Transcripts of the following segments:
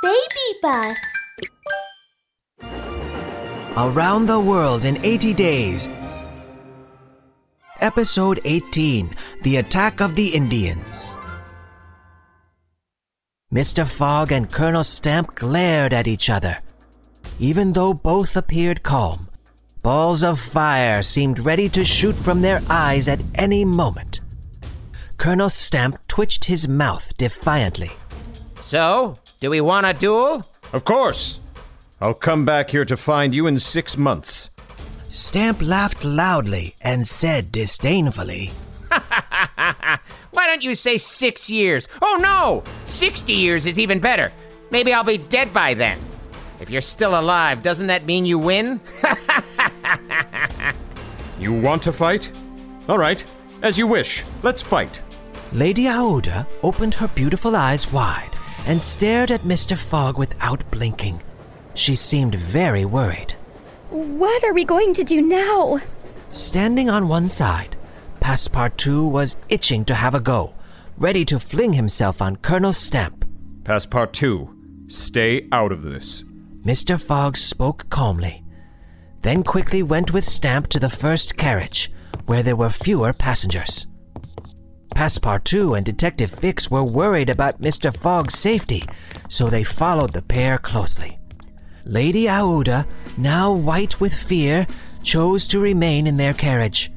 Baby Bus. Around the World in 80 Days. Episode 18 The Attack of the Indians. Mr. Fogg and Colonel Stamp glared at each other. Even though both appeared calm, balls of fire seemed ready to shoot from their eyes at any moment. Colonel Stamp twitched his mouth defiantly. So, do we want a duel? Of course. I'll come back here to find you in six months. Stamp laughed loudly and said disdainfully, Why don't you say six years? Oh no! 60 years is even better. Maybe I'll be dead by then. If you're still alive, doesn't that mean you win? You want to fight? All right, as you wish. Let's fight. Lady Aouda opened her beautiful eyes wide and stared at Mr. Fogg without blinking. She seemed very worried. What are we going to do now? Standing on one side, Passepartout was itching to have a go, ready to fling himself on Colonel Stamp. Passepartout, stay out of this. Mr. Fogg spoke calmly, then quickly went with Stamp to the first carriage, where there were fewer passengers. Passepartout and Detective Fix were worried about Mr. Fogg's safety, so they followed the pair closely. Lady Aouda, now white with fear, chose to remain in their carriage.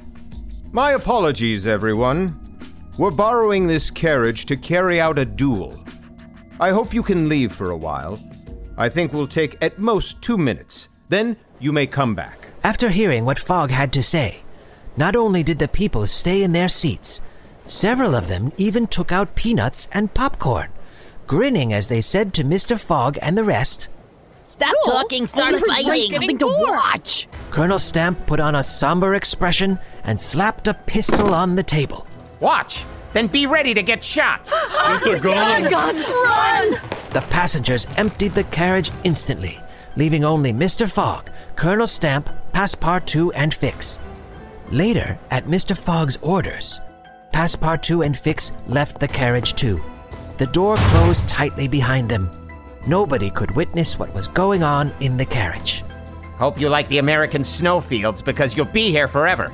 My apologies, everyone. We're borrowing this carriage to carry out a duel. I hope you can leave for a while. I think we'll take at most two minutes. Then you may come back. After hearing what Fogg had to say, not only did the people stay in their seats, several of them even took out peanuts and popcorn, grinning as they said to Mr. Fogg and the rest. Stop talking, start fighting. Something to watch. Colonel Stamp put on a somber expression and slapped a pistol on the table. Watch, then be ready to get shot. It's a gun. Run! The passengers emptied the carriage instantly, leaving only Mr. Fogg, Colonel Stamp, Passepartout, and Fix. Later, at Mr. Fogg's orders, Passepartout and Fix left the carriage too. The door closed tightly behind them. Nobody could witness what was going on in the carriage. Hope you like the American snowfields because you'll be here forever.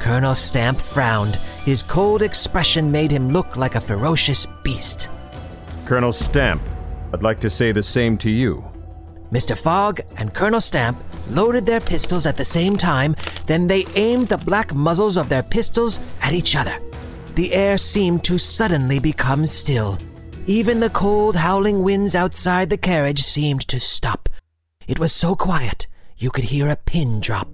Colonel Stamp frowned. His cold expression made him look like a ferocious beast. Colonel Stamp, I'd like to say the same to you. Mr. Fogg and Colonel Stamp loaded their pistols at the same time, then they aimed the black muzzles of their pistols at each other. The air seemed to suddenly become still. Even the cold, howling winds outside the carriage seemed to stop. It was so quiet, you could hear a pin drop.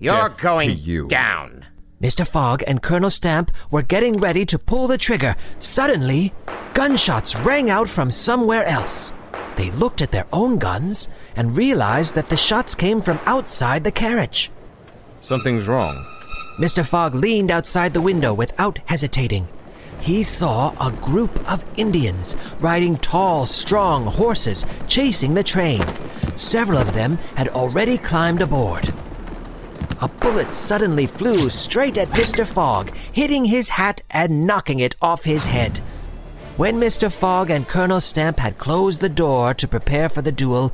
You're Death going to you. down. Mr. Fogg and Colonel Stamp were getting ready to pull the trigger. Suddenly, gunshots rang out from somewhere else. They looked at their own guns and realized that the shots came from outside the carriage. Something's wrong. Mr. Fogg leaned outside the window without hesitating. He saw a group of Indians riding tall, strong horses chasing the train. Several of them had already climbed aboard. A bullet suddenly flew straight at Mr. Fogg, hitting his hat and knocking it off his head. When Mr. Fogg and Colonel Stamp had closed the door to prepare for the duel,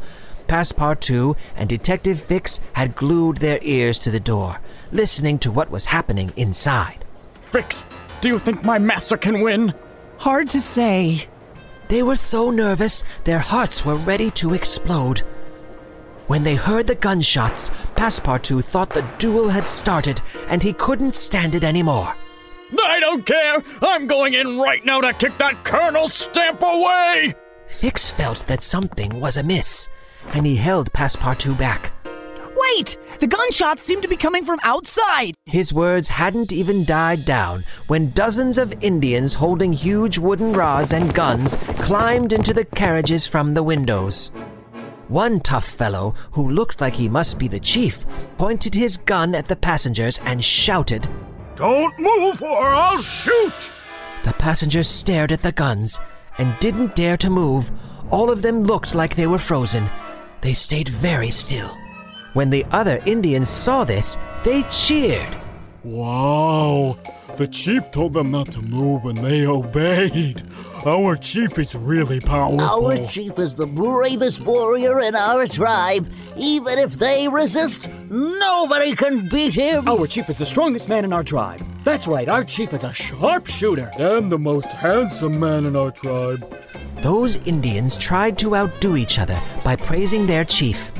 Passepartout and Detective Fix had glued their ears to the door, listening to what was happening inside. Fix, do you think my master can win? Hard to say. They were so nervous, their hearts were ready to explode. When they heard the gunshots, Passepartout thought the duel had started and he couldn't stand it anymore. I don't care. I'm going in right now to kick that Colonel Stamp away. Fix felt that something was amiss, and he held Passepartout back. Wait! The gunshots seem to be coming from outside! His words hadn't even died down when dozens of Indians holding huge wooden rods and guns climbed into the carriages from the windows. One tough fellow, who looked like he must be the chief, pointed his gun at the passengers and shouted. Don't move or I'll shoot. The passengers stared at the guns and didn't dare to move. All of them looked like they were frozen. They stayed very still. When the other Indians saw this, they cheered. Wow! The chief told them not to move and they obeyed. Our chief is really powerful. Our chief is the bravest warrior in our tribe. Even if they resist, nobody can beat him. Our chief is the strongest man in our tribe. That's right, our chief is a sharpshooter. and the most handsome man in our tribe. Those Indians tried to outdo each other by praising their chief.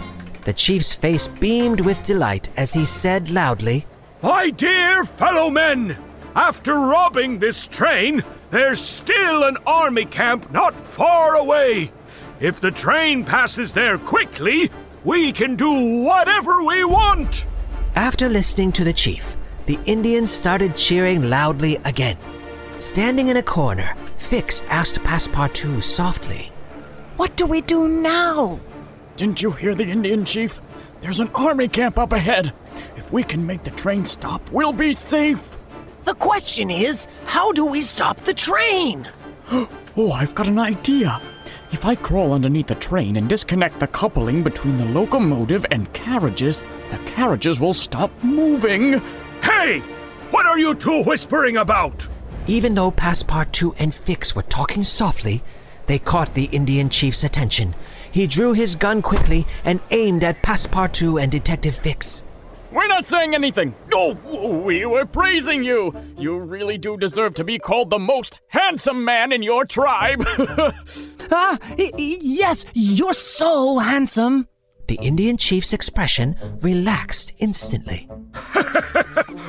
The chief's face beamed with delight as he said loudly, My dear fellow men, after robbing this train, there's still an army camp not far away. If the train passes there quickly, we can do whatever we want. After listening to the chief, the Indians started cheering loudly again. Standing in a corner, Fix asked Passepartout softly, What do we do now? Didn't you hear the Indian chief? There's an army camp up ahead. If we can make the train stop, we'll be safe. The question is, how do we stop the train? oh, I've got an idea. If I crawl underneath the train and disconnect the coupling between the locomotive and carriages, the carriages will stop moving. Hey! What are you two whispering about? Even though Passepartout and Fix were talking softly, they caught the Indian chief's attention. He drew his gun quickly and aimed at Passepartout and Detective Fix. We're not saying anything. No, we were praising you. You really do deserve to be called the most handsome man in your tribe. ah, yes, you're so handsome. The Indian chief's expression relaxed instantly.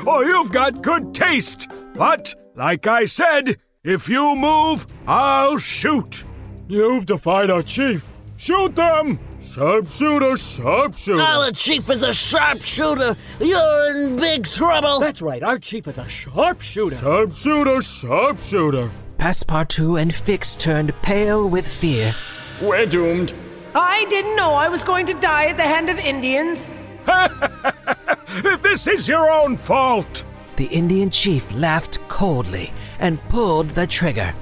Oh, you've got good taste. But, like I said, if you move, I'll shoot. You've defied our chief. Shoot them! Sharpshooter, sharpshooter. Our chief is a sharpshooter. You're in big trouble. That's right, our chief is a sharpshooter. Sharpshooter, sharpshooter. Passepartout and Fix turned pale with fear. We're doomed. I didn't know I was going to die at the hand of Indians. This is your own fault. The Indian chief laughed coldly and pulled the trigger.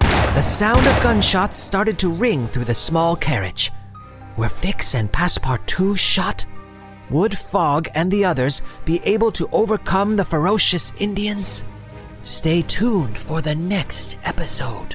The sound of gunshots started to ring through the small carriage. Were Fix and Passepartout shot? Would Fogg and the others be able to overcome the ferocious Indians? Stay tuned for the next episode.